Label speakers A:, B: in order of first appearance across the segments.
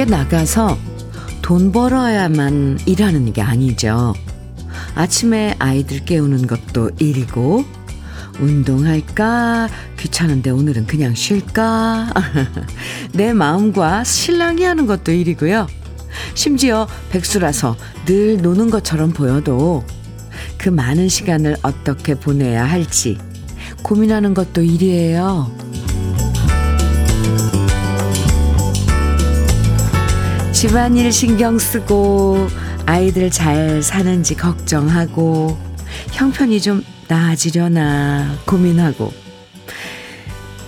A: 꼭 밖에 나가서 돈 벌어야만 일하는 게 아니죠. 아침에 아이들 깨우는 것도 일이고, 운동할까? 귀찮은데 오늘은 그냥 쉴까? 내 마음과 신랑이 하는 것도 일이고요. 심지어 백수라서 늘 노는 것처럼 보여도 그 많은 시간을 어떻게 보내야 할지 고민하는 것도 일이에요. 집안일 신경 쓰고 아이들 잘 사는지 걱정하고 형편이 좀 나아지려나 고민하고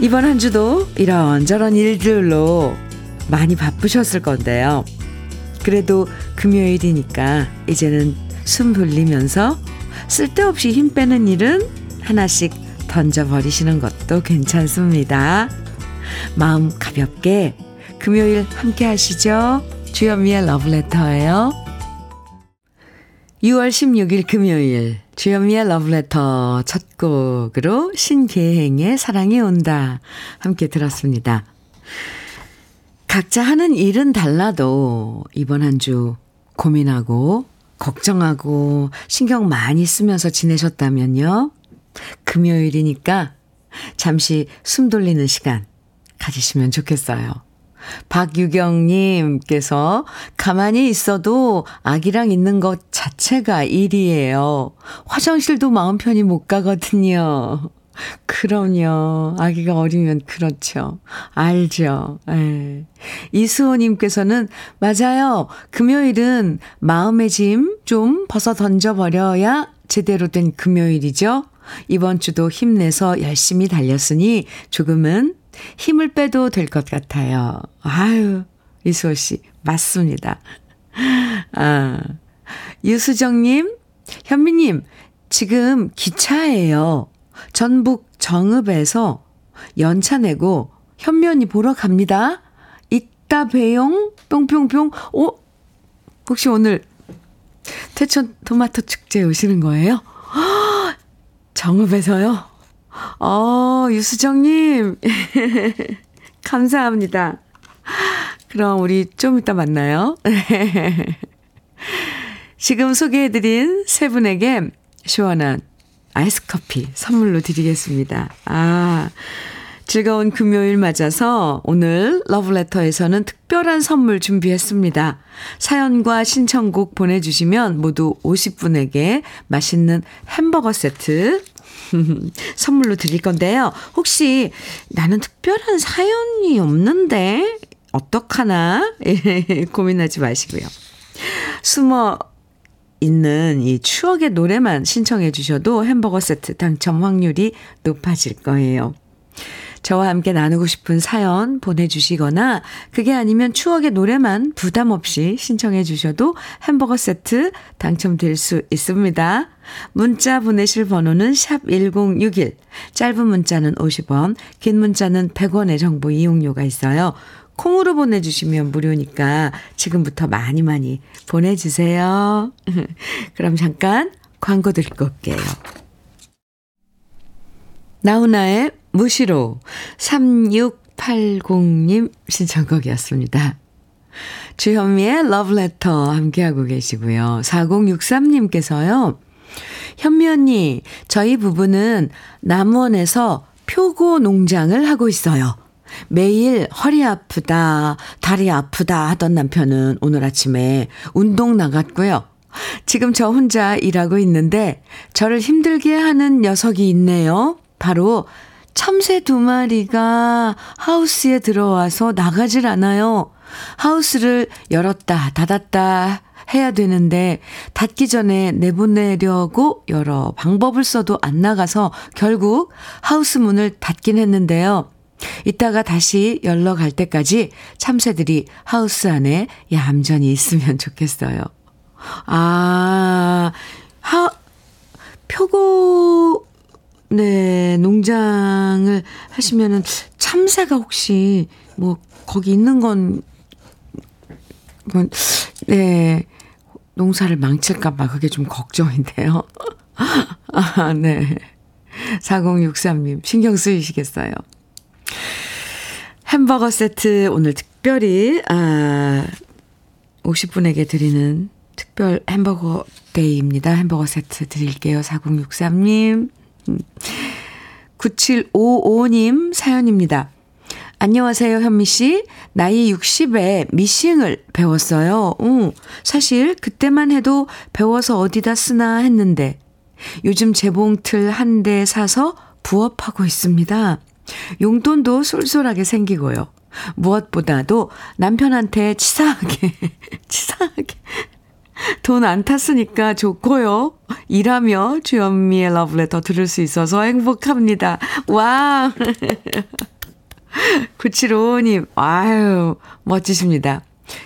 A: 이번 한 주도 이런저런 일들로 많이 바쁘셨을 건데요. 그래도 금요일이니까 이제는 숨 돌리면서 쓸데없이 힘 빼는 일은 하나씩 던져버리시는 것도 괜찮습니다. 마음 가볍게 금요일 함께 하시죠. 주현미의 러브레터예요. 6월 16일 금요일 주현미의 러브레터 첫 곡으로 신계행의 사랑이 온다 함께 들었습니다. 각자 하는 일은 달라도 이번 한 주 고민하고 걱정하고 신경 많이 쓰면서 지내셨다면요. 금요일이니까 잠시 숨 돌리는 시간 가지시면 좋겠어요. 박유경님께서 가만히 있어도 아기랑 있는 것 자체가 일이에요. 화장실도 마음 편히 못 가거든요. 그럼요. 아기가 어리면 그렇죠. 알죠. 에. 예. 이수호님께서는 맞아요. 금요일은 마음의 짐 좀 벗어 던져버려야 제대로 된 금요일이죠. 이번 주도 힘내서 열심히 달렸으니 조금은 힘을 빼도 될 것 같아요. 아유, 이수호 씨, 맞습니다. 아, 유수정님, 현미님, 지금 기차예요. 전북 정읍에서 연차 내고 현면이 보러 갑니다. 이따 배용 뿅뿅뿅. 오, 혹시 오늘 태천 토마토 축제 오시는 거예요? 정읍에서요? 어, 유수정님. 감사합니다. 그럼 우리 좀 이따 만나요. 지금 소개해드린 세 분에게 시원한 아이스 커피 선물로 드리겠습니다. 아, 즐거운 금요일 맞아서 오늘 러브레터에서는 특별한 선물 준비했습니다. 사연과 신청곡 보내주시면 모두 50분에게 맛있는 햄버거 세트 선물로 드릴 건데요. 혹시 나는 특별한 사연이 없는데 어떡하나 고민하지 마시고요. 숨어 있는 이 추억의 노래만 신청해 주셔도 햄버거 세트 당첨 확률이 높아질 거예요. 저와 함께 나누고 싶은 사연 보내주시거나 그게 아니면 추억의 노래만 부담 없이 신청해 주셔도 햄버거 세트 당첨될 수 있습니다. 문자 보내실 번호는 샵 1061, 짧은 문자는 50원, 긴 문자는 100원의 정보 이용료가 있어요. 콩으로 보내주시면 무료니까 지금부터 많이 많이 보내주세요. 그럼 잠깐 광고 듣고 올게요. 나훈아의 무시로 3680님 신청곡이었습니다. 주현미의 러브레터 함께하고 계시고요. 4063님께서요. 현미 언니, 저희 부부는 남원에서 표고 농장을 하고 있어요. 매일 허리 아프다, 다리 아프다 하던 남편은 오늘 아침에 운동 나갔고요. 지금 저 혼자 일하고 있는데 저를 힘들게 하는 녀석이 있네요. 바로 참새 두 마리가 하우스에 들어와서 나가질 않아요. 하우스를 열었다, 닫았다 해야 되는데 닫기 전에 내보내려고 여러 방법을 써도 안 나가서 결국 하우스 문을 닫긴 했는데요. 이따가 다시 열러 갈 때까지 참새들이 하우스 안에 얌전히 있으면 좋겠어요. 아, 하, 표고, 네, 농장을 하시면은 참새가 혹시 뭐 거기 있는 건, 뭐, 네, 농사를 망칠까봐 그게 좀 걱정인데요. 아, 네. 4063님, 신경 쓰이시겠어요. 햄버거 세트 오늘 특별히, 아, 50분에게 드리는 특별 햄버거 day입니다. 햄버거 세트 드릴게요. 4063님. 9755님 사연입니다. 안녕하세요, 현미 씨. 나이 60에 미싱을 배웠어요. 응, 사실 그때만 해도 배워서 어디다 쓰나 했는데 요즘 재봉틀 한 대 사서 부업하고 있습니다. 용돈도 쏠쏠하게 생기고요. 무엇보다도 남편한테 치사하게, 치사하게 돈 안 탔으니까 좋고요. 일하며 주현미의 러브레터 들을 수 있어서 행복합니다. 와! 9755님, 아유, 멋지십니다.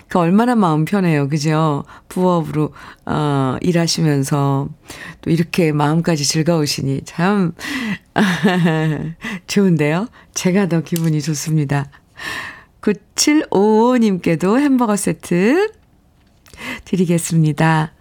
A: 그 얼마나 마음 편해요. 그죠? 부업으로, 어, 일하시면서 또 이렇게 마음까지 즐거우시니 참, 좋은데요? 제가 더 기분이 좋습니다. 9755님께도 햄버거 세트 드리겠습니다.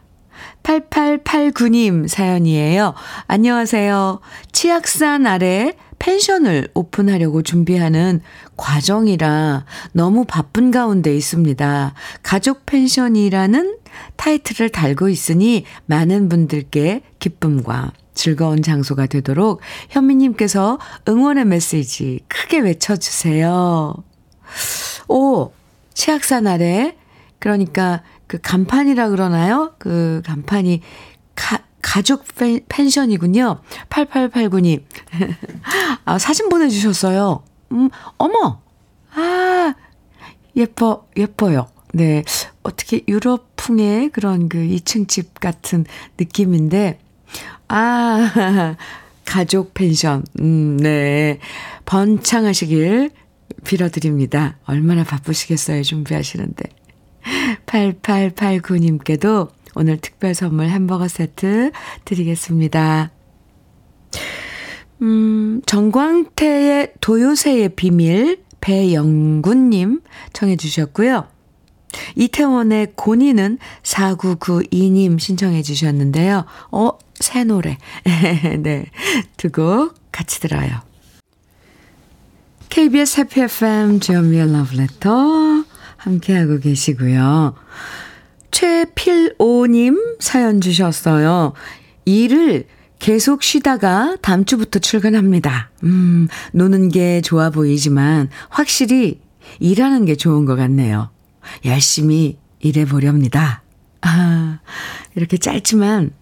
A: 8889님 사연이에요. 안녕하세요. 치악산 아래 펜션을 오픈하려고 준비하는 과정이라 너무 바쁜 가운데 있습니다. 가족 펜션이라는 타이틀을 달고 있으니 많은 분들께 기쁨과 즐거운 장소가 되도록 현미님께서 응원의 메시지 크게 외쳐주세요. 오, 치악산 아래, 그러니까 그 간판이라 그러나요? 그 간판이 가, 가족 펜션이군요. 8889님. 아, 사진 보내주셨어요. 음, 어머! 아, 예뻐, 예뻐요. 네. 어떻게 유럽풍의 그런 그 2층 집 같은 느낌인데, 아, 가족 펜션. 음, 네. 번창하시길 빌어드립니다. 얼마나 바쁘시겠어요, 준비하시는데. 8889님께도 오늘 특별 선물 햄버거 세트 드리겠습니다. 음, 정광태의 도요새의 비밀 배영군님 청해 주셨고요. 이태원의 고니는 4992님 신청해 주셨는데요. 어, 새 노래. 네. 두 곡 같이 들어요. KBS 해피 FM 주현미의 러브레터 함께하고 계시고요. 최필오님 사연 주셨어요. 일을 계속 쉬다가 다음 주부터 출근합니다. 음, 노는 게 좋아 보이지만 확실히 일하는 게 좋은 것 같네요. 열심히 일해보렵니다. 아, 이렇게 짧지만,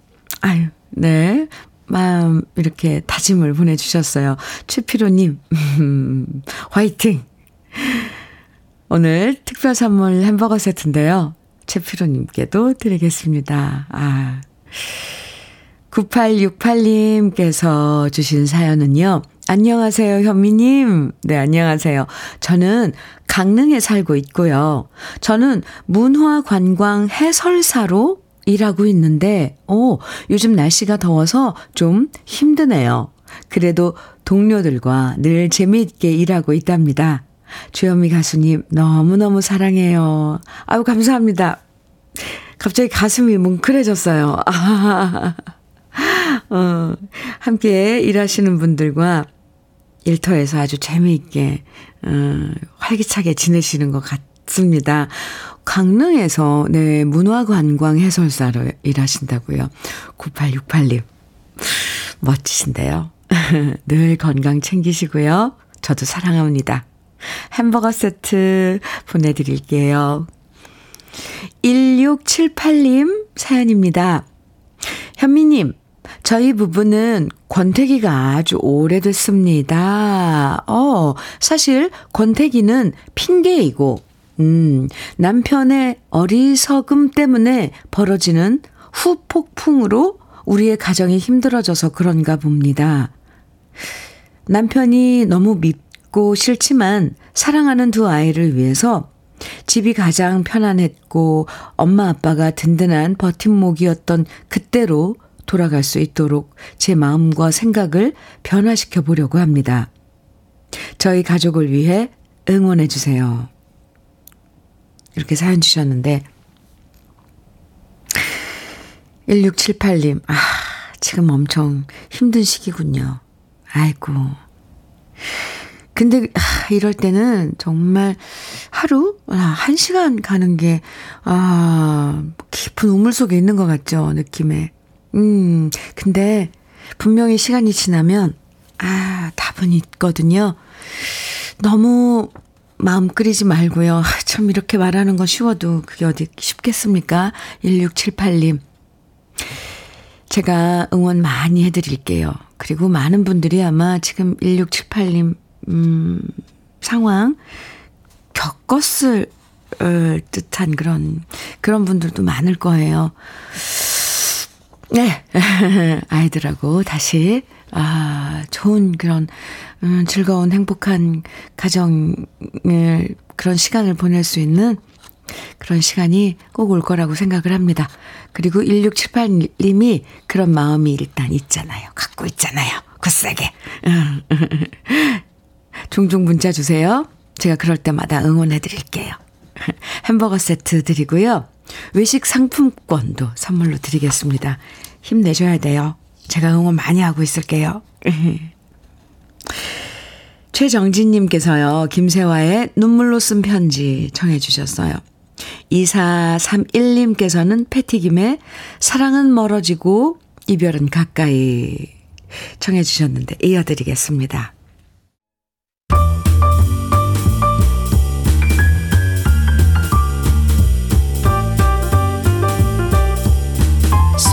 A: 아유, 네. 마음, 이렇게 다짐을 보내주셨어요. 최피로님, 화이팅! 오늘 특별 선물 햄버거 세트인데요. 최피로님께도 드리겠습니다. 아. 9868님께서 주신 사연은요. 안녕하세요, 현미님. 네, 안녕하세요. 저는 강릉에 살고 있고요. 저는 문화관광 해설사로 일하고 있는데, 오, 요즘 날씨가 더워서 좀 힘드네요. 그래도 동료들과 늘 재미있게 일하고 있답니다. 주현미 가수님, 너무너무 사랑해요. 아유, 감사합니다. 갑자기 가슴이 뭉클해졌어요. 아, 어, 함께 일하시는 분들과 일터에서 아주 재미있게, 어, 활기차게 지내시는 것 같습니다. 강릉에서, 네, 문화관광 해설사로 일하신다고요. 9868님. 멋지신데요. 늘 건강 챙기시고요. 저도 사랑합니다. 햄버거 세트 보내드릴게요. 1678님 사연입니다. 현미님, 저희 부부는 권태기가 아주 오래됐습니다. 어, 사실 권태기는 핑계이고, 음, 남편의 어리석음 때문에 벌어지는 후폭풍으로 우리의 가정이 힘들어져서 그런가 봅니다. 남편이 너무 밉 고 싫지만 사랑하는 두 아이를 위해서 집이 가장 편안했고 엄마 아빠가 든든한 버팀목이었던 그때로 돌아갈 수 있도록 제 마음과 생각을 변화시켜 보려고 합니다. 저희 가족을 위해 응원해 주세요. 이렇게 사연 주셨는데 1678님, 아, 지금 엄청 힘든 시기군요. 아이고. 근데 아, 이럴 때는 정말 하루 아, 한 시간 가는 게 아, 깊은 우물 속에 있는 것 같죠, 느낌에. 음, 근데 분명히 시간이 지나면 아, 답은 있거든요. 너무 마음 끓이지 말고요. 아, 참 이렇게 말하는 건 쉬워도 그게 어디 쉽겠습니까? 1678님. 제가 응원 많이 해드릴게요. 그리고 많은 분들이 아마 지금 1678님 음, 상황 겪었을 듯한 그런, 그런 분들도 많을 거예요. 네. 아이들하고 다시, 아, 좋은 그런, 음, 즐거운 행복한 가정을, 그런 시간을 보낼 수 있는 그런 시간이 꼭 올 거라고 생각을 합니다. 그리고 1678님이 그런 마음이 일단 있잖아요. 갖고 있잖아요. 굳세게. 종종 문자 주세요. 제가 그럴 때마다 응원해 드릴게요. 햄버거 세트 드리고요. 외식 상품권도 선물로 드리겠습니다. 힘내셔야 돼요. 제가 응원 많이 하고 있을게요. 최정진님께서요, 김세화의 눈물로 쓴 편지 청해 주셨어요. 2431님께서는 패티김의 사랑은 멀어지고 이별은 가까이 청해 주셨는데 이어드리겠습니다.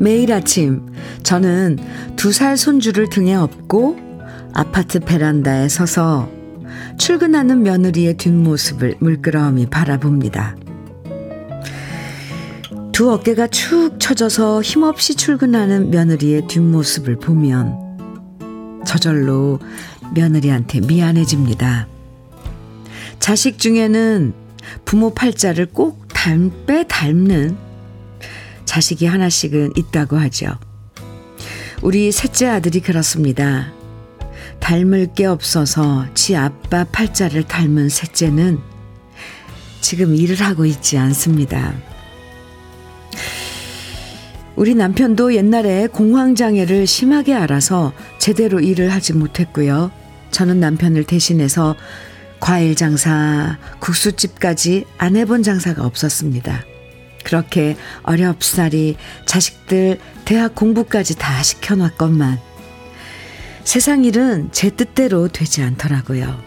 A: 매일 아침 저는 두 살 손주를 등에 업고 아파트 베란다에 서서 출근하는 며느리의 뒷모습을 물끄러미 바라봅니다. 두 어깨가 축 처져서 힘없이 출근하는 며느리의 뒷모습을 보면 저절로 며느리한테 미안해집니다. 자식 중에는 부모 팔자를 꼭 닮, 빼 닮는 자식이 하나씩은 있다고 하죠. 우리 셋째 아들이 그렇습니다. 닮을 게 없어서 지 아빠 팔자를 닮은 셋째는 지금 일을 하고 있지 않습니다. 우리 남편도 옛날에 공황장애를 심하게 알아서 제대로 일을 하지 못했고요. 저는 남편을 대신해서 과일 장사, 국수집까지 안 해본 장사가 없었습니다. 그렇게 어렵사리 자식들 대학 공부까지 다 시켜놨건만 세상 일은 제 뜻대로 되지 않더라고요.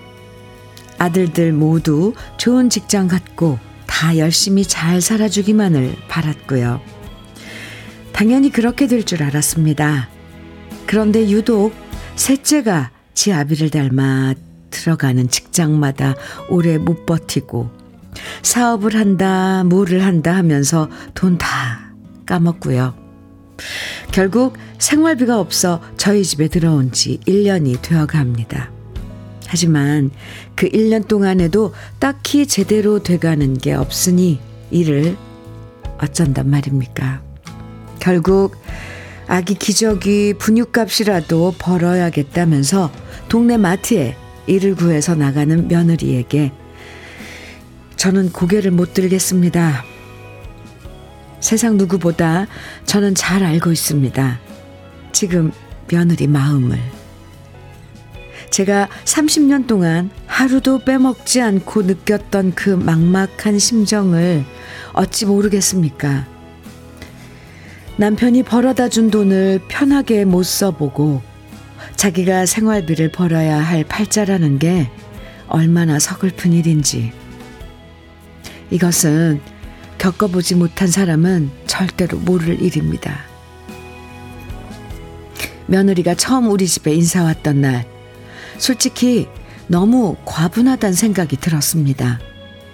A: 아들들 모두 좋은 직장 갖고 다 열심히 잘 살아주기만을 바랐고요. 당연히 그렇게 될 줄 알았습니다. 그런데 유독 셋째가 지 아비를 닮아 들어가는 직장마다 오래 못 버티고 사업을 한다, 뭐를 한다 하면서 돈 다 까먹고요. 결국 생활비가 없어 저희 집에 들어온 지 1년이 되어 갑니다. 하지만 그 1년 동안에도 딱히 제대로 돼가는 게 없으니 이를 어쩐단 말입니까? 결국 아기 기저귀 분유값이라도 벌어야겠다면서 동네 마트에 일을 구해서 나가는 며느리에게 저는 고개를 못 들겠습니다. 세상 누구보다 저는 잘 알고 있습니다. 지금 며느리 마음을. 제가 30년 동안 하루도 빼먹지 않고 느꼈던 그 막막한 심정을 어찌 모르겠습니까? 남편이 벌어다 준 돈을 편하게 못 써보고 자기가 생활비를 벌어야 할 팔자라는 게 얼마나 서글픈 일인지 이것은 겪어보지 못한 사람은 절대로 모를 일입니다. 며느리가 처음 우리 집에 인사 왔던 날, 솔직히 너무 과분하단 생각이 들었습니다.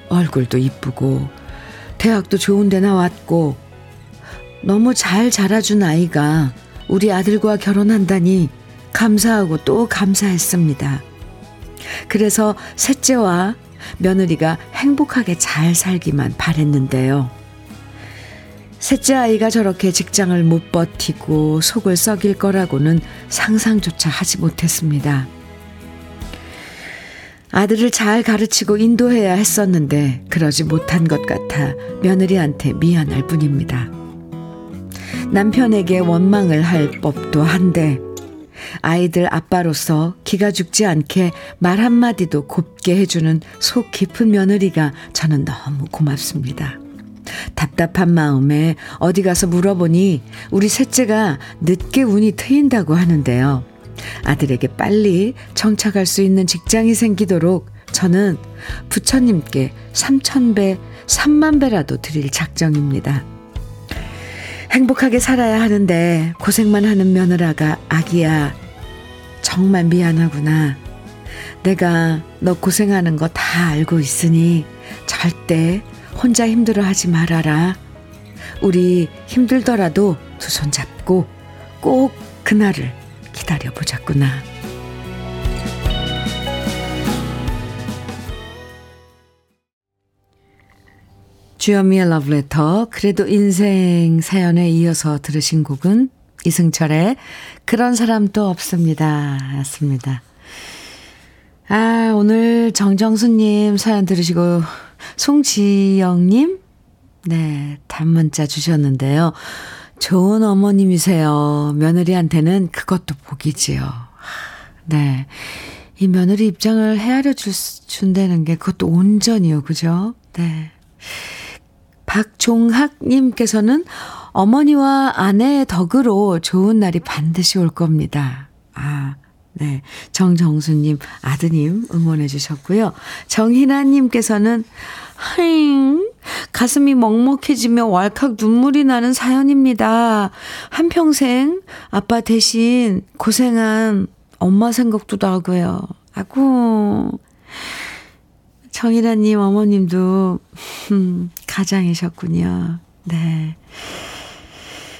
A: 얼굴도 이쁘고, 대학도 좋은 데 나왔고, 너무 잘 자라준 아이가 우리 아들과 결혼한다니 감사하고 또 감사했습니다. 그래서 셋째와 며느리가 행복하게 잘 살기만 바랬는데요. 셋째 아이가 저렇게 직장을 못 버티고 속을 썩일 거라고는 상상조차 하지 못했습니다. 아들을 잘 가르치고 인도해야 했었는데 그러지 못한 것 같아 며느리한테 미안할 뿐입니다. 남편에게 원망을 할 법도 한데 아이들 아빠로서 기가 죽지 않게 말 한마디도 곱게 해주는 속 깊은 며느리가 저는 너무 고맙습니다. 답답한 마음에 어디 가서 물어보니 우리 셋째가 늦게 운이 트인다고 하는데요. 아들에게 빨리 정착할 수 있는 직장이 생기도록 저는 부처님께 3천배, 3만배라도 드릴 작정입니다. 행복하게 살아야 하는데 고생만 하는 며느라가 아기야. 정말 미안하구나. 내가 너 고생하는 거 다 알고 있으니 절대 혼자 힘들어 하지 말아라. 우리 힘들더라도 두 손 잡고 꼭 그날을 기다려 보자꾸나. 주현미의 러브레터 그래도 인생 사연에 이어서 들으신 곡은 이승철의 그런 사람도 없습니다. 였습니다. 아, 오늘 정정수님 사연 들으시고, 송지영님, 네, 단문자 주셨는데요. 좋은 어머님이세요. 며느리한테는 그것도 복이지요. 네. 이 며느리 입장을 헤아려 줄, 준다는 게 그것도 온전이요. 그죠? 네. 박종학님께서는 어머니와 아내의 덕으로 좋은 날이 반드시 올 겁니다. 아, 네. 정정수님, 아드님 응원해 주셨고요. 정희나님께서는, 하잉, 가슴이 먹먹해지며 왈칵 눈물이 나는 사연입니다. 한평생 아빠 대신 고생한 엄마 생각도 나고요. 아고, 정희라님 어머님도, 음, 가장이셨군요. 네.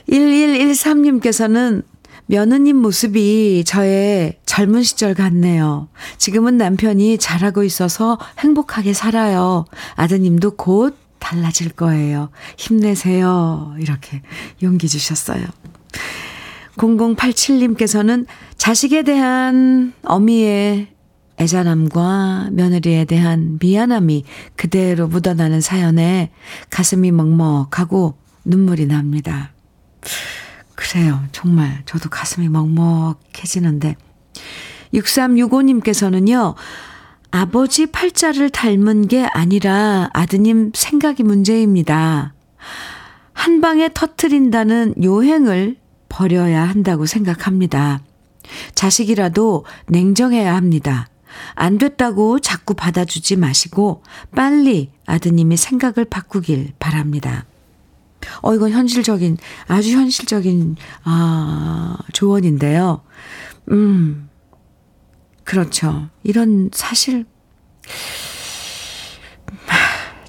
A: 1113님께서는 며느님 모습이 저의 젊은 시절 같네요. 지금은 남편이 잘하고 있어서 행복하게 살아요. 아드님도 곧 달라질 거예요. 힘내세요. 이렇게 용기 주셨어요. 0087님께서는 자식에 대한 어미의 애잔함과 며느리에 대한 미안함이 그대로 묻어나는 사연에 가슴이 먹먹하고 눈물이 납니다. 그래요. 정말 저도 가슴이 먹먹해지는데 6365님께서는요. 아버지 팔자를 닮은 게 아니라 아드님 생각이 문제입니다. 한 방에 터트린다는 요행을 버려야 한다고 생각합니다. 자식이라도 냉정해야 합니다. 안 됐다고 자꾸 받아주지 마시고 빨리 아드님이 생각을 바꾸길 바랍니다. 어, 이건 현실적인, 아주 현실적인, 아, 조언인데요. 음, 그렇죠. 이런 사실,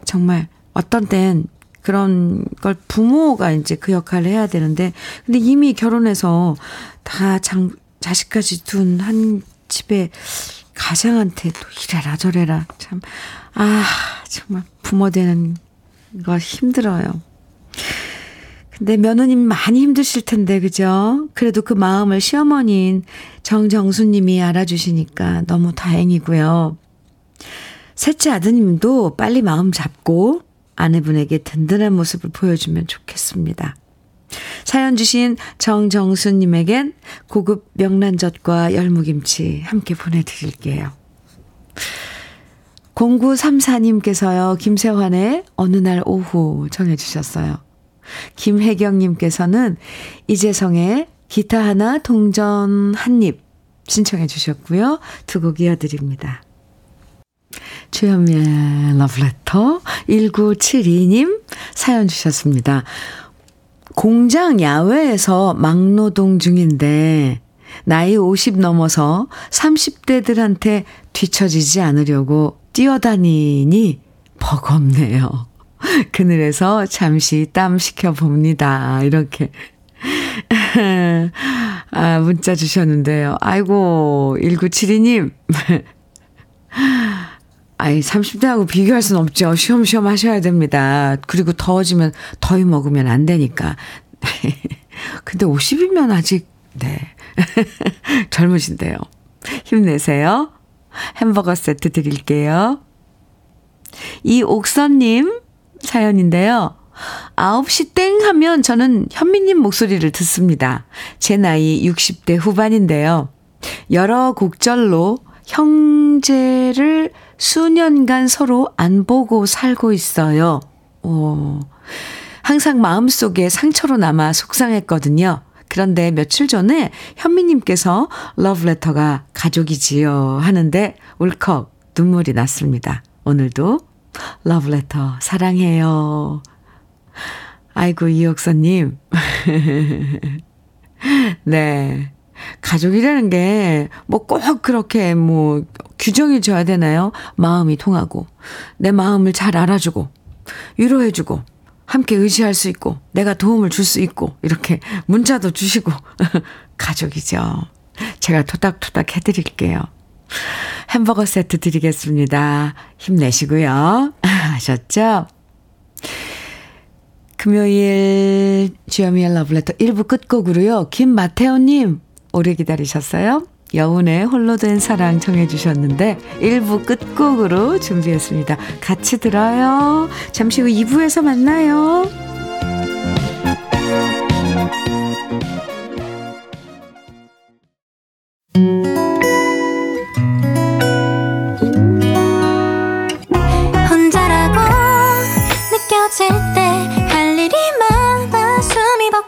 A: 정말 어떤 땐 그런 걸 부모가 이제 그 역할을 해야 되는데, 근데 이미 결혼해서 다 장, 자식까지 둔 한 집에 가장한테 또 이래라 저래라. 참, 아, 정말 부모 되는 거 힘들어요. 근데 며느님 많이 힘드실 텐데, 그죠? 그래도 그 마음을 시어머니인 정정수님이 알아주시니까 너무 다행이고요. 셋째 아드님도 빨리 마음 잡고 아내분에게 든든한 모습을 보여주면 좋겠습니다. 사연 주신 정정수님에겐 고급 명란젓과 열무김치 함께 보내드릴게요. 0934님께서요, 김세환의 어느 날 오후 정해주셨어요. 김혜경님께서는 이재성의 기타 하나 동전 한 입 신청해 주셨고요. 두 곡 이어드립니다. 주현미의 러브레터 1972님 사연 주셨습니다. 공장 야외에서 막노동 중인데 나이 50 넘어서 30대들한테 뒤처지지 않으려고 뛰어다니니 버겁네요. 그늘에서 잠시 땀 식혀 봅니다. 이렇게. 아, 문자 주셨는데요. 아이고, 1972님. 아이, 30대하고 비교할 순 없죠. 쉬엄쉬엄 하셔야 됩니다. 그리고 더워지면 더위 먹으면 안 되니까. 근데 50이면 아직, 네. 젊으신데요. 힘내세요. 햄버거 세트 드릴게요. 이옥선님 사연인데요. 9시 땡 하면 저는 현미님 목소리를 듣습니다. 제 나이 60대 후반인데요. 여러 곡절로 형제를 수년간 서로 안 보고 살고 있어요. 오. 항상 마음속에 상처로 남아 속상했거든요. 그런데 며칠 전에 현미님께서 러브레터가 가족이지요 하는데 울컥 눈물이 났습니다. 오늘도 러브레터 사랑해요. 아이고, 이옥서님. 네. 가족이라는 게 뭐 꼭 그렇게 뭐 규정이 져야 되나요? 마음이 통하고, 내 마음을 잘 알아주고, 위로해주고, 함께 의지할 수 있고, 내가 도움을 줄 수 있고, 이렇게 문자도 주시고, 가족이죠. 제가 토닥토닥 해드릴게요. 햄버거 세트 드리겠습니다. 힘내시고요. 아셨죠? 금요일 주여미의 러브레터 1부 끝곡으로요. 김마태오님 오래 기다리셨어요? 여운의 홀로 된 사랑 정해주셨는데 1부 끝곡으로 준비했습니다. 같이 들어요. 잠시 후 2부에서 만나요.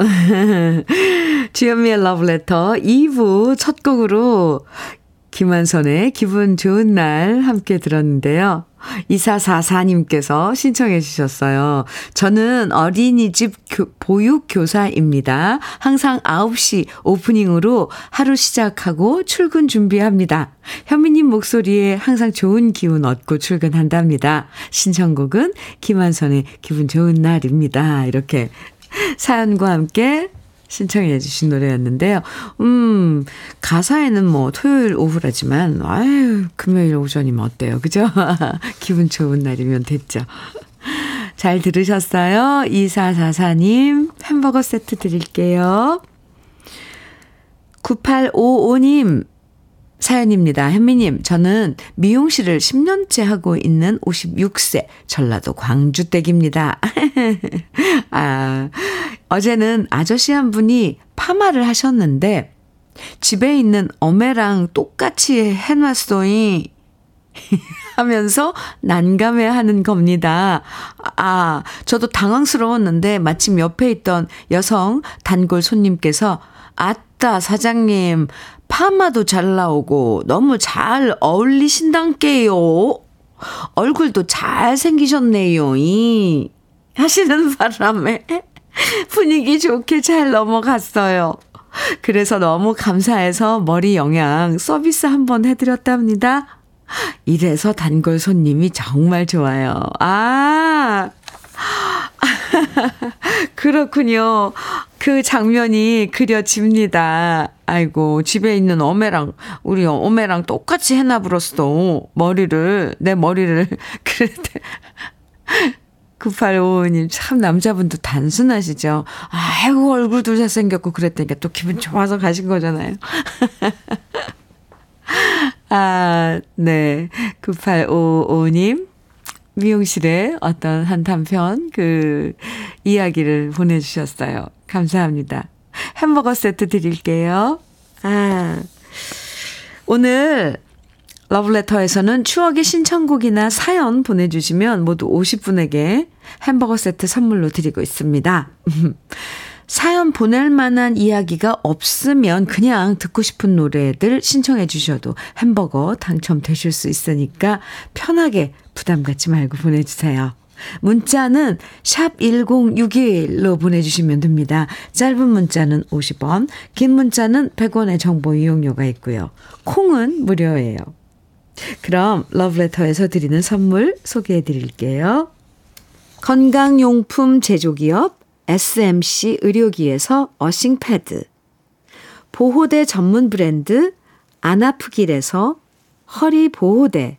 A: 주현미의 Love Letter 2부 첫 곡으로 김한선의 기분 좋은 날 함께 들었는데요. 2444님께서 신청해 주셨어요. 저는 어린이집 보육교사입니다. 항상 9시 오프닝으로 하루 시작하고 출근 준비합니다. 현미님 목소리에 항상 좋은 기운 얻고 출근한답니다. 신청곡은 김한선의 기분 좋은 날입니다. 이렇게 사연과 함께 신청해 주신 노래였는데요. 음, 가사에는 뭐 토요일 오후라지만, 아유, 금요일 오전이면 어때요? 그죠? 기분 좋은 날이면 됐죠. 잘 들으셨어요? 2444님, 햄버거 세트 드릴게요. 9855님, 사연입니다. 현미님, 저는 미용실을 10년째 하고 있는 56세 전라도 광주댁입니다. 아, 어제는 아저씨 한 분이 파마를 하셨는데 집에 있는 어메랑 똑같이 해놨어이 하면서 난감해 하는 겁니다. 아, 저도 당황스러웠는데 마침 옆에 있던 여성 단골 손님께서 아따, 사장님, 파마도 잘 나오고 너무 잘 어울리신단께요. 얼굴도 잘 생기셨네요. 이 하시는 바람에 분위기 좋게 잘 넘어갔어요. 그래서 너무 감사해서 머리 영양 서비스 한번 해드렸답니다. 이래서 단골 손님이 정말 좋아요. 아, 그렇군요. 그 장면이 그려집니다. 아이고, 집에 있는 어메랑, 우리 어메랑 똑같이 해나불었어. 머리를, 내 머리를. 그랬대. 9855님, 참 남자분도 단순하시죠. 아이고, 얼굴도 잘생겼고 그랬다니까 또 기분 좋아서 가신 거잖아요. 아, 네. 9855님, 미용실에 어떤 한 단편 그 이야기를 보내주셨어요. 감사합니다. 햄버거 세트 드릴게요. 아, 오늘 러브레터에서는 추억의 신청곡이나 사연 보내주시면 모두 50분에게 햄버거 세트 선물로 드리고 있습니다. 사연 보낼 만한 이야기가 없으면 그냥 듣고 싶은 노래들 신청해 주셔도 햄버거 당첨되실 수 있으니까 편하게 부담 갖지 말고 보내주세요. 문자는 샵 1061로 보내주시면 됩니다. 짧은 문자는 50원, 긴 문자는 100원의 정보 이용료가 있고요. 콩은 무료예요. 그럼 러브레터에서 드리는 선물 소개해 드릴게요. 건강용품 제조기업 SMC 의료기에서 어싱패드 보호대 전문 브랜드 안아프길에서 허리보호대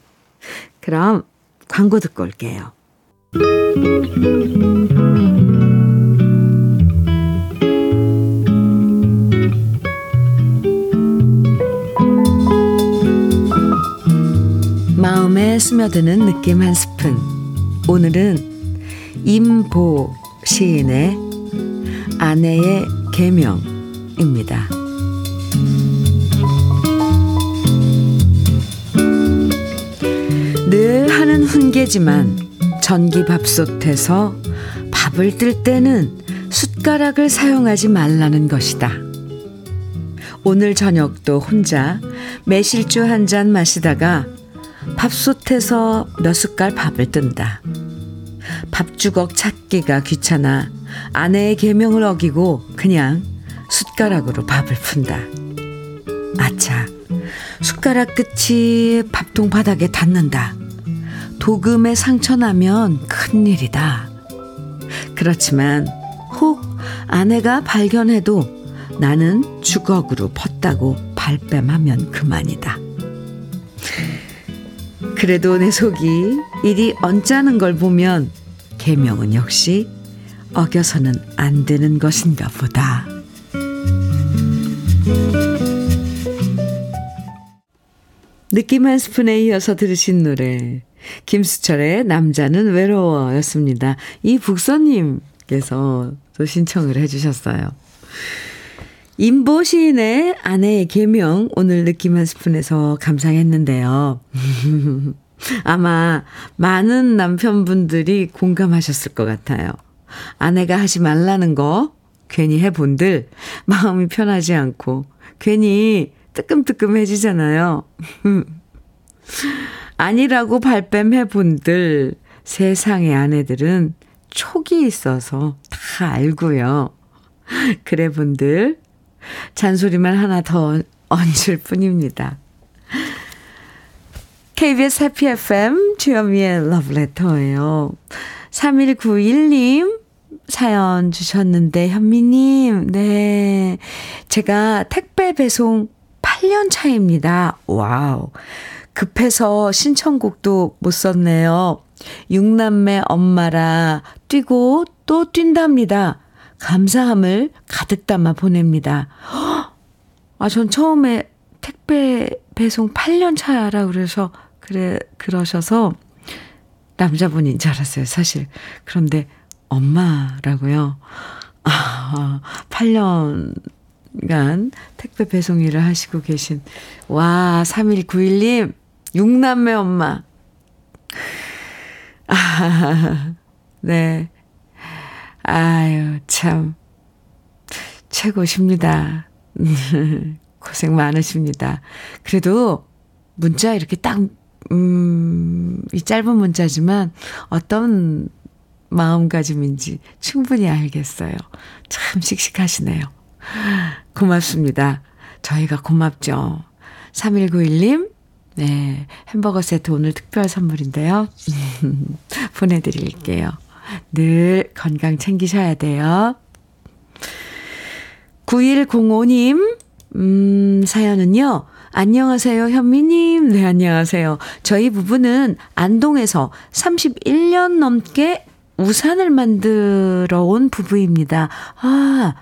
A: 그럼 광고 듣고 올게요. 마음에 스며드는 느낌 한 스푼. 오늘은 임보 시인의 아내의 계명입니다. 늘 하는 훈계지만 전기 밥솥에서 밥을 뜰 때는 숟가락을 사용하지 말라는 것이다. 오늘 저녁도 혼자 매실주 한 잔 마시다가 밥솥에서 몇 숟갈 밥을 뜬다. 밥주걱 찾기가 귀찮아 아내의 계명을 어기고 그냥 숟가락으로 밥을 푼다. 아차, 숟가락 끝이 밥통 바닥에 닿는다. 도금에 상처 나면 큰일이다. 그렇지만 혹 아내가 발견해도 나는 주걱으로 펐다고 발뺌하면 그만이다. 그래도 내 속이 일이 언짢은 걸 보면 계명은 역시 어겨서는 안 되는 것인가 보다. 느낌 한 스푼에 이어서 들으신 노래 김수철의 남자는 외로워 였습니다. 이 북서님께서 또 신청을 해주셨어요. 임보 시인의 아내의 계명 오늘 느낌 한 스푼에서 감상했는데요. 아마 많은 남편분들이 공감하셨을 것 같아요. 아내가 하지 말라는 거 괜히 해본들 마음이 편하지 않고 괜히 뜨끔뜨끔해지잖아요. 아니라고 발뺌해 본들 세상의 아내들은 촉이 있어서 다 알고요. 그래 본들 잔소리만 하나 더 얹을 뿐입니다. KBS 해피 FM 주현미의 러브레터예요. 3191님 사연 주셨는데, 현미님, 네. 제가 택배 배송 8년 차입니다. Wow. 급해서 신청곡도 못 썼네요. 육남매 엄마라 뛰고 또 뛴답니다. 감사함을 가득 담아 보냅니다. 아, 전 처음에 택배 배송 8년 차라 그래서, 그래, 그러셔서 남자분인 줄 알았어요, 사실. 그런데 엄마라고요. 아, 8년간 택배 배송 일을 하시고 계신, 와, 3191님, 육남매 엄마. 아, 네. 아유, 참. 최고십니다. 고생 많으십니다. 그래도 문자 이렇게 딱, 음, 이 짧은 문자지만 어떤 마음가짐인지 충분히 알겠어요. 참 씩씩하시네요. 고맙습니다. 저희가 고맙죠. 3191님, 네, 햄버거 세트 오늘 특별 선물인데요. 보내드릴게요. 늘 건강 챙기셔야 돼요. 9105님, 음, 사연은요. 안녕하세요, 현미님. 네, 안녕하세요. 저희 부부는 안동에서 31년 넘게 우산을 만들어 온 부부입니다. 아,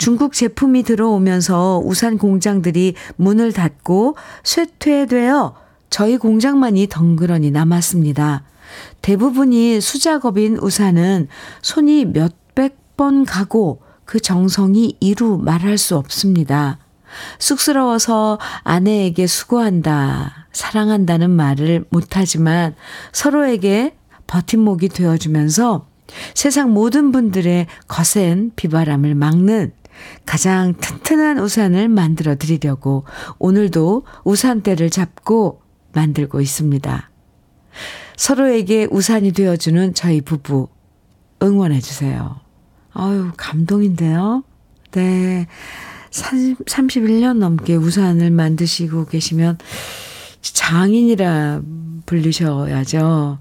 A: 중국 제품이 들어오면서 우산 공장들이 문을 닫고 쇠퇴되어 저희 공장만이 덩그러니 남았습니다. 대부분이 수작업인 우산은 손이 몇백 번 가고 그 정성이 이루 말할 수 없습니다. 쑥스러워서 아내에게 수고한다, 사랑한다는 말을 못하지만 서로에게 버팀목이 되어주면서 세상 모든 분들의 거센 비바람을 막는 가장 튼튼한 우산을 만들어 드리려고 오늘도 우산대를 잡고 만들고 있습니다. 서로에게 우산이 되어주는 저희 부부 응원해 주세요. 아유, 감동인데요. 네. 31년 넘게 우산을 만드시고 계시면 장인이라 불리셔야죠.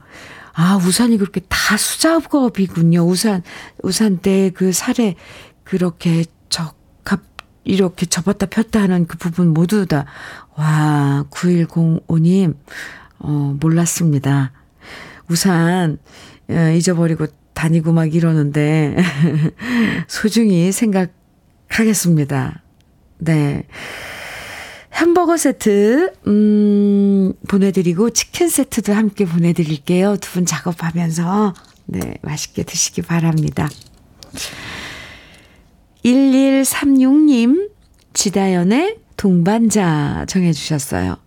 A: 아, 우산이 그렇게 다 수작업이군요. 우산, 우산 때그 살에 그렇게 적합, 이렇게 접었다 폈다 하는 그 부분 모두 다, 와, 9105님, 어, 몰랐습니다. 우산, 어, 잊어버리고 다니고 막 이러는데, 소중히 생각하겠습니다. 네. 햄버거 세트, 음, 보내드리고 치킨 세트도 함께 보내드릴게요. 두 분 작업하면서, 네, 맛있게 드시기 바랍니다. 1136님, 지다연의 동반자 정해주셨어요.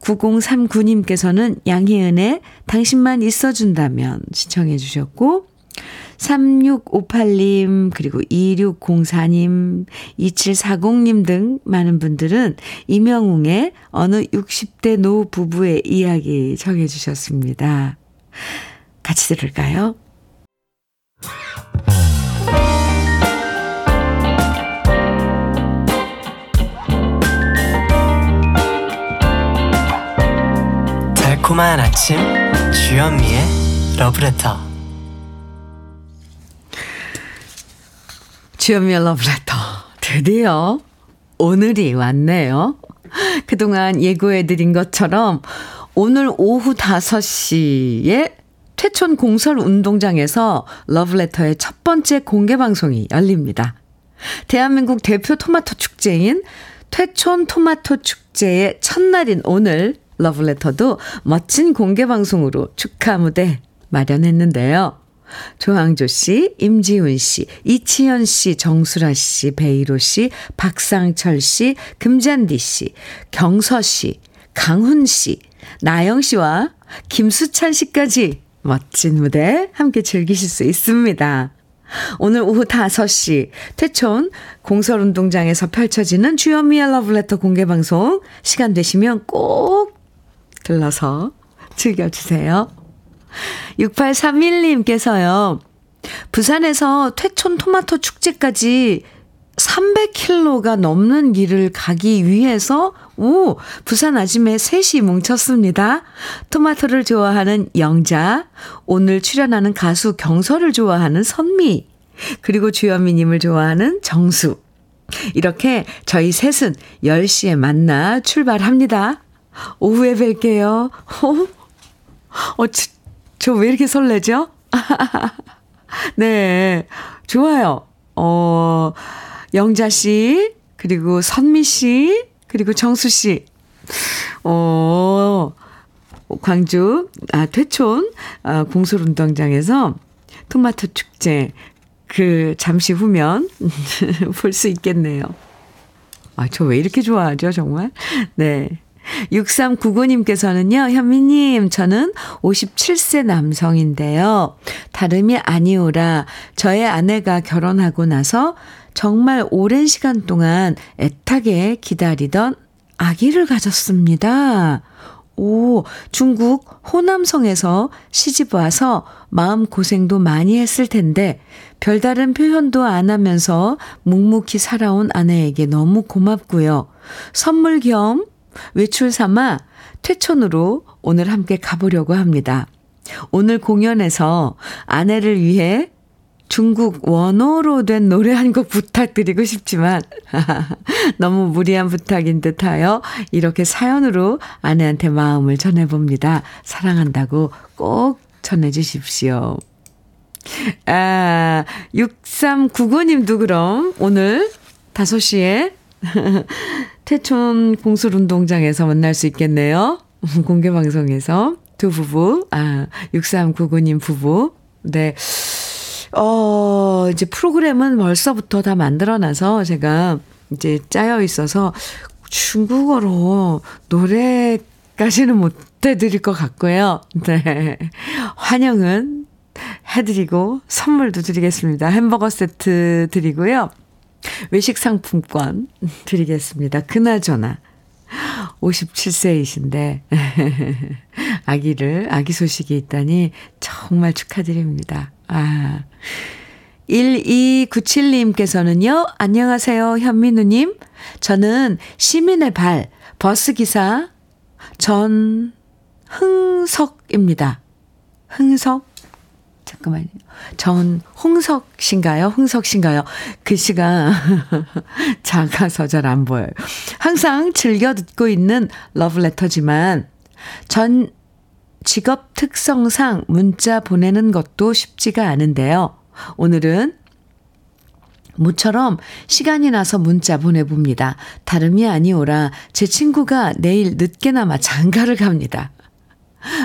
A: 9039님께서는 양희은의 당신만 있어준다면 시청해 주셨고, 3658님, 그리고 2604님, 2740님 등 많은 분들은 이명웅의 어느 60대 노 부부의 이야기 정해 주셨습니다. 같이 들을까요?
B: 달콤한 아침 주현미의 러브레터
A: 주현미의 러브레터. 드디어 오늘이 왔네요. 그동안 예고해드린 것처럼 오늘 오후 5시에 퇴촌 공설 운동장에서 러브레터의 첫 번째 공개 방송이 열립니다. 대한민국 대표 토마토 축제인 퇴촌 토마토 축제의 첫날인 오늘 러브레터도 멋진 공개 방송으로 축하 무대 마련했는데요. 조항조 씨, 임지훈 씨, 이치현 씨, 정수라 씨, 베이로 씨, 박상철 씨, 금잔디 씨, 경서 씨, 강훈 씨, 나영 씨와 김수찬 씨까지 멋진 무대 함께 즐기실 수 있습니다. 오늘 오후 5시 태촌 공설운동장에서 펼쳐지는 주현미의 러브레터 공개방송 시간 되시면 꼭 들러서 즐겨주세요. 6831님께서요. 부산에서 퇴촌 토마토 축제까지 300km가 넘는 길을 가기 위해서, 오, 부산 아줌에 셋이 뭉쳤습니다. 토마토를 좋아하는 영자, 오늘 출연하는 가수 경서를 좋아하는 선미, 그리고 주현미님을 좋아하는 정수. 이렇게 저희 셋은 10시에 만나 출발합니다. 오후에 뵐게요. 어, 어저 왜 이렇게 설레죠? 네, 좋아요. 어, 영자 씨, 그리고 선미 씨, 그리고 정수 씨. 어, 광주, 아, 퇴촌, 아, 공설운동장에서 토마토 축제, 그, 잠시 후면 볼 수 있겠네요. 아, 저 왜 이렇게 좋아하죠, 정말? 네. 6399님께서는요, 현미님, 저는 57세 남성인데요. 다름이 아니오라 저의 아내가 결혼하고 나서 정말 오랜 시간 동안 애타게 기다리던 아기를 가졌습니다. 오, 중국 호남성에서 시집 와서 마음 고생도 많이 했을 텐데 별다른 표현도 안 하면서 묵묵히 살아온 아내에게 너무 고맙고요. 선물 겸 외출 삼아 퇴촌으로 오늘 함께 가보려고 합니다. 오늘 공연에서 아내를 위해 중국 원어로 된 노래 한 곡 부탁드리고 싶지만 너무 무리한 부탁인 듯하여 이렇게 사연으로 아내한테 마음을 전해봅니다. 사랑한다고 꼭 전해주십시오. 아, 6399님도 그럼 오늘 5시에 태촌 공술운동장에서 만날 수 있겠네요. 공개방송에서 두 부부, 아, 6399님 부부. 네. 어, 이제 프로그램은 벌써부터 다 만들어놔서 제가 이제 짜여 있어서 중국어로 노래까지는 못 해드릴 것 같고요. 네. 환영은 해드리고 선물도 드리겠습니다. 햄버거 세트 드리고요. 외식 상품권 드리겠습니다. 그나저나 57세이신데 아기를 아기 소식이 있다니 정말 축하드립니다. 아. 1297님께서는요, 안녕하세요, 현민우 님. 저는 시민의 발, 버스 기사 전흥석입니다. 흥석? 잠깐만요. 전 홍석 씨인가요? 흥석 씨인가요? 글씨가 작아서 잘 안 보여요. 항상 즐겨 듣고 있는 러브레터지만 전 직업 특성상 문자 보내는 것도 쉽지가 않은데요. 오늘은 무처럼 시간이 나서 문자 보내봅니다. 다름이 아니오라 제 친구가 내일 늦게나마 장가를 갑니다.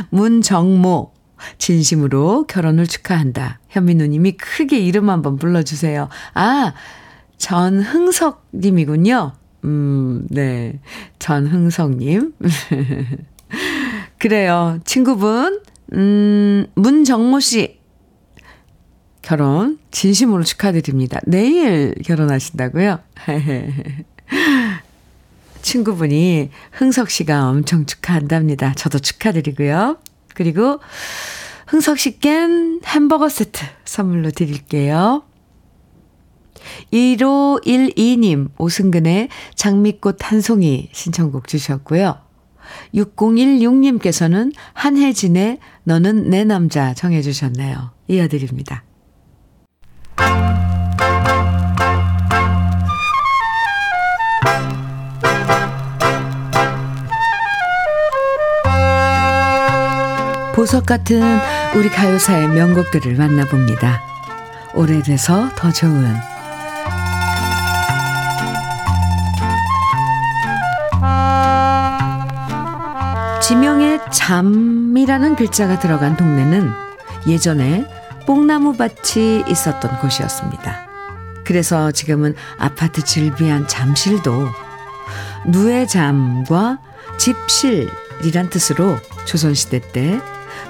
A: 문정모, 진심으로 결혼을 축하한다. 현민우님이 크게 이름 한번 불러주세요. 아, 전흥석님이군요. 음, 네. 전흥석님. 그래요. 친구분, 음, 문정모 씨. 결혼 진심으로 축하드립니다. 내일 결혼하신다고요? 친구분이 흥석 씨가 엄청 축하한답니다. 저도 축하드리고요. 그리고 흥석 씨껜 햄버거 세트 선물로 드릴게요. 1512님 오승근의 장미꽃 한 송이 신청곡 주셨고요. 6016님께서는 한혜진의 너는 내 남자 정해 주셨네요. 이어드립니다. 보석 같은 우리 가요사의 명곡들을 만나봅니다. 오래돼서 더 좋은 지명에 잠이라는 글자가 들어간 동네는 예전에 뽕나무 밭이 있었던 곳이었습니다. 그래서 지금은 아파트 즐비한 잠실도 누에 잠과 집실이란 뜻으로 조선시대 때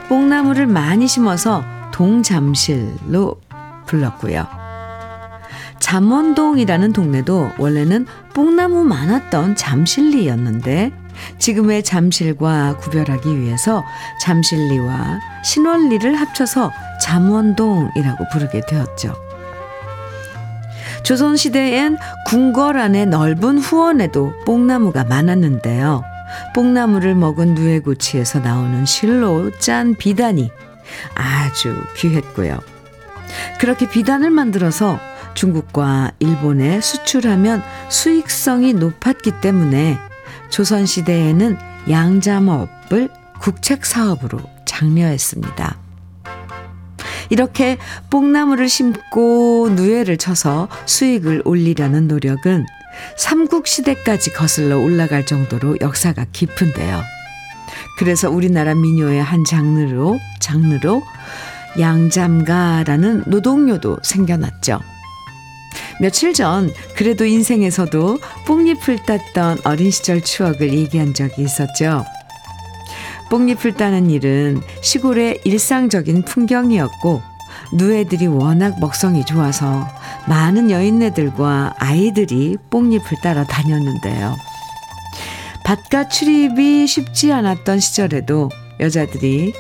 A: 뽕나무를 많이 심어서 동잠실로 불렀고요. 잠원동이라는 동네도 원래는 뽕나무 많았던 잠실리였는데 지금의 잠실과 구별하기 위해서 잠실리와 신월리를 합쳐서 잠원동이라고 부르게 되었죠. 조선시대엔 궁궐 안에 넓은 후원에도 뽕나무가 많았는데요. 뽕나무를 먹은 누에고치에서 나오는 실로 짠 비단이 아주 귀했고요. 그렇게 비단을 만들어서 중국과 일본에 수출하면 수익성이 높았기 때문에 조선시대에는 양잠업을 국책사업으로 장려했습니다. 이렇게 뽕나무를 심고 누에를 쳐서 수익을 올리려는 노력은 삼국시대까지 거슬러 올라갈 정도로 역사가 깊은데요. 그래서 우리나라 민요의 한 장르로, 장르로 양잠가라는 노동요도 생겨났죠. 며칠 전 그래도 인생에서도 뽕잎을 땄던 어린 시절 추억을 얘기한 적이 있었죠. 뽕잎을 따는 일은 시골의 일상적인 풍경이었고 누에들이 워낙 먹성이 좋아서 많은 여인네들과 아이들이 뽕잎을 따라 다녔는데요. 밭가 출입이 쉽지 않았던 시절에도 여자들이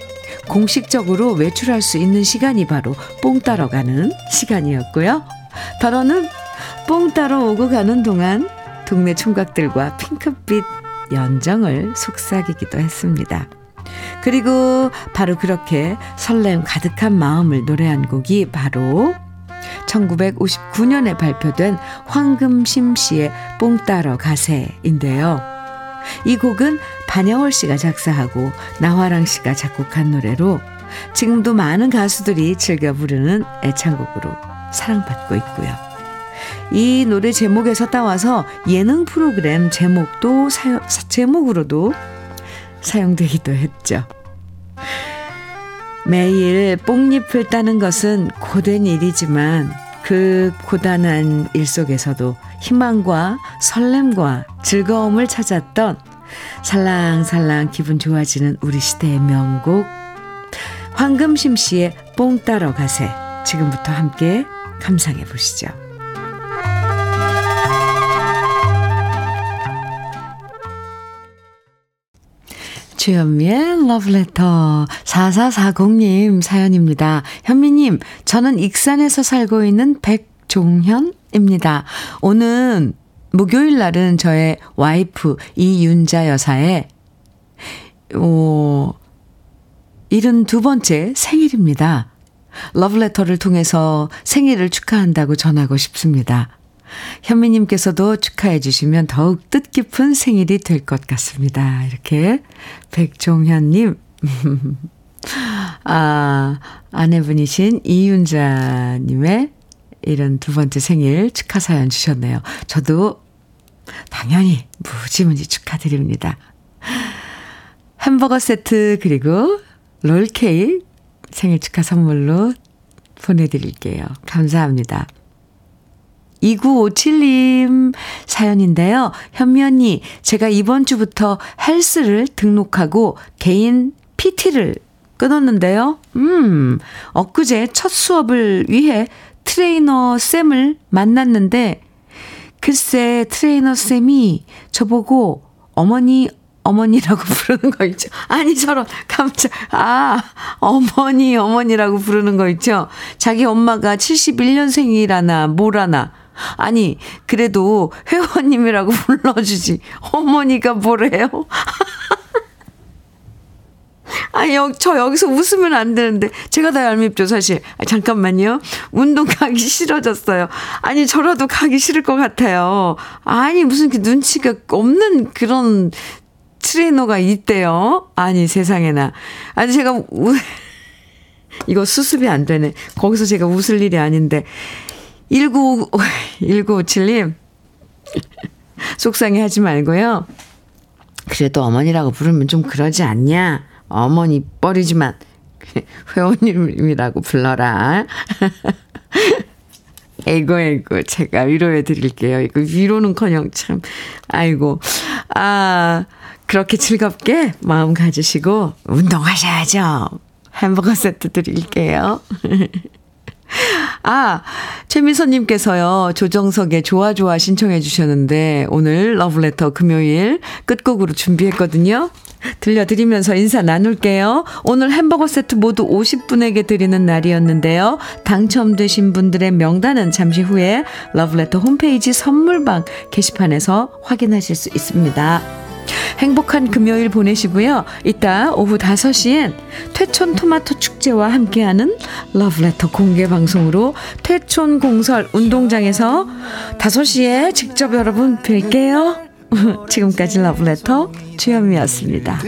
A: 공식적으로 외출할 수 있는 시간이 바로 뽕 따러 가는 시간이었고요. 더러는 뽕 따러 오고 가는 동안 동네 총각들과 핑크빛 연정을 속삭이기도 했습니다. 그리고 바로 그렇게 설렘 가득한 마음을 노래한 곡이 바로 1959년에 발표된 황금심 씨의 뽕 따러 가세인데요. 이 곡은 반영월 씨가 작사하고 나화랑 씨가 작곡한 노래로 지금도 많은 가수들이 즐겨 부르는 애창곡으로 사랑받고 있고요. 이 노래 제목에서 따와서 예능 프로그램 제목도 사용, 제목으로도 사용되기도 했죠. 매일 뽕잎을 따는 것은 고된 일이지만 그 고단한 일 속에서도 희망과 설렘과 즐거움을 찾았던 살랑살랑 기분 좋아지는 우리 시대의 명곡 황금심 씨의 뽕 따러 가세 지금부터 함께 감상해 보시죠. 주현미의 러브레터 4440님 사연입니다. 현미님, 저는 익산에서 살고 있는 백종현입니다. 오는 목요일 날은 저의 와이프 이윤자 여사의 오, 72번째 생일입니다. 러브레터를 통해서 생일을 축하한다고 전하고 싶습니다. 현미님께서도 축하해 주시면 더욱 뜻깊은 생일이 될 것 같습니다. 이렇게 백종현님, 아, 아내분이신 이윤자님의 이런 두 번째 생일 축하 사연 주셨네요. 저도 당연히 무지무지 축하드립니다. 햄버거 세트 그리고 롤케이크 생일 축하 선물로 보내드릴게요. 감사합니다. 2957님 사연인데요. 현미 언니, 제가 이번 주부터 헬스를 등록하고 개인 PT를 끊었는데요. 음, 엊그제 첫 수업을 위해 트레이너 쌤을 만났는데, 글쎄 트레이너 쌤이 저보고 어머니, 어머니라고 부르는 거 있죠. 아니, 저런, 깜짝, 아, 어머니, 어머니라고 부르는 거 있죠. 자기 엄마가 71년생이라나, 뭐라나. 아니, 그래도 회원님이라고 불러주지. 어머니가 뭐래요? 아니, 여, 저 여기서 웃으면 안 되는데. 제가 다 얄밉죠, 사실. 아, 잠깐만요. 운동 가기 싫어졌어요. 아니, 저라도 가기 싫을 것 같아요. 아니, 무슨 그 눈치가 없는 그런 트레이너가 있대요. 아니, 세상에나. 아니, 제가 우, 이거 수습이 안 되네. 거기서 제가 웃을 일이 아닌데. 19, 1957님. 속상해 하지 말고요. 그래도 어머니라고 부르면 좀 그러지 않냐? 어머니 뻘이지만 회원님이라고 불러라. 에고 에고 제가 위로해 드릴게요. 이거 위로는 커녕 참 아이고 아 그렇게 즐겁게 마음 가지시고 운동하셔야죠. 햄버거 세트 드릴게요. 아, 최미선님께서요, 조정석의 좋아 좋아 신청해 주셨는데, 오늘 러브레터 금요일 끝곡으로 준비했거든요. 들려드리면서 인사 나눌게요. 오늘 햄버거 세트 모두 50분에게 드리는 날이었는데요. 당첨되신 분들의 명단은 잠시 후에 러브레터 홈페이지 선물방 게시판에서 확인하실 수 있습니다. 행복한 금요일 보내시고요. 이따 오후 5시엔 퇴촌 토마토 축제와 함께하는 러브레터 공개 방송으로 퇴촌 공설 운동장에서 5시에 직접 여러분 뵐게요. 지금까지 러브레터 주현미였습니다.